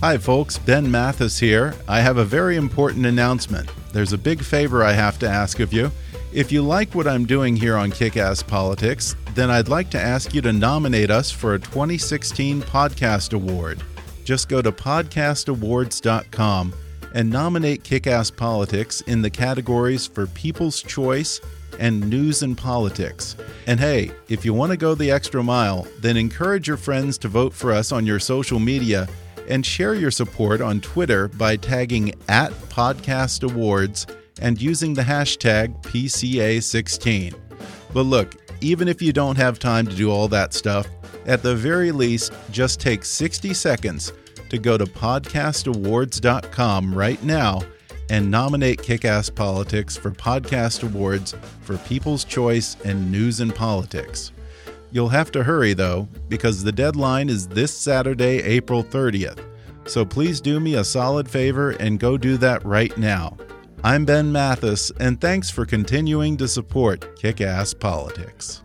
Hi, folks. Ben Mathis here. I have a very important announcement. There's a big favor I have to ask of you. If you like what I'm doing here on Kick Ass Politics, then I'd like to ask you to nominate us for a 2016 Podcast Award. Just go to podcastawards.com and nominate Kick Ass Politics in the categories for People's Choice and News and Politics. And hey, if you want to go the extra mile, then encourage your friends to vote for us on your social media and share your support on Twitter by tagging at Podcast Awards and using the hashtag PCA16. But look, even if you don't have time to do all that stuff, at the very least, just take 60 seconds to go to podcastawards.com right now and nominate Kickass Politics for Podcast Awards for People's Choice and News and Politics. You'll have to hurry though, because the deadline is this Saturday, April 30th. So please do me a solid favor and go do that right now. I'm Ben Mathis, and thanks for continuing to support Kick Ass Politics.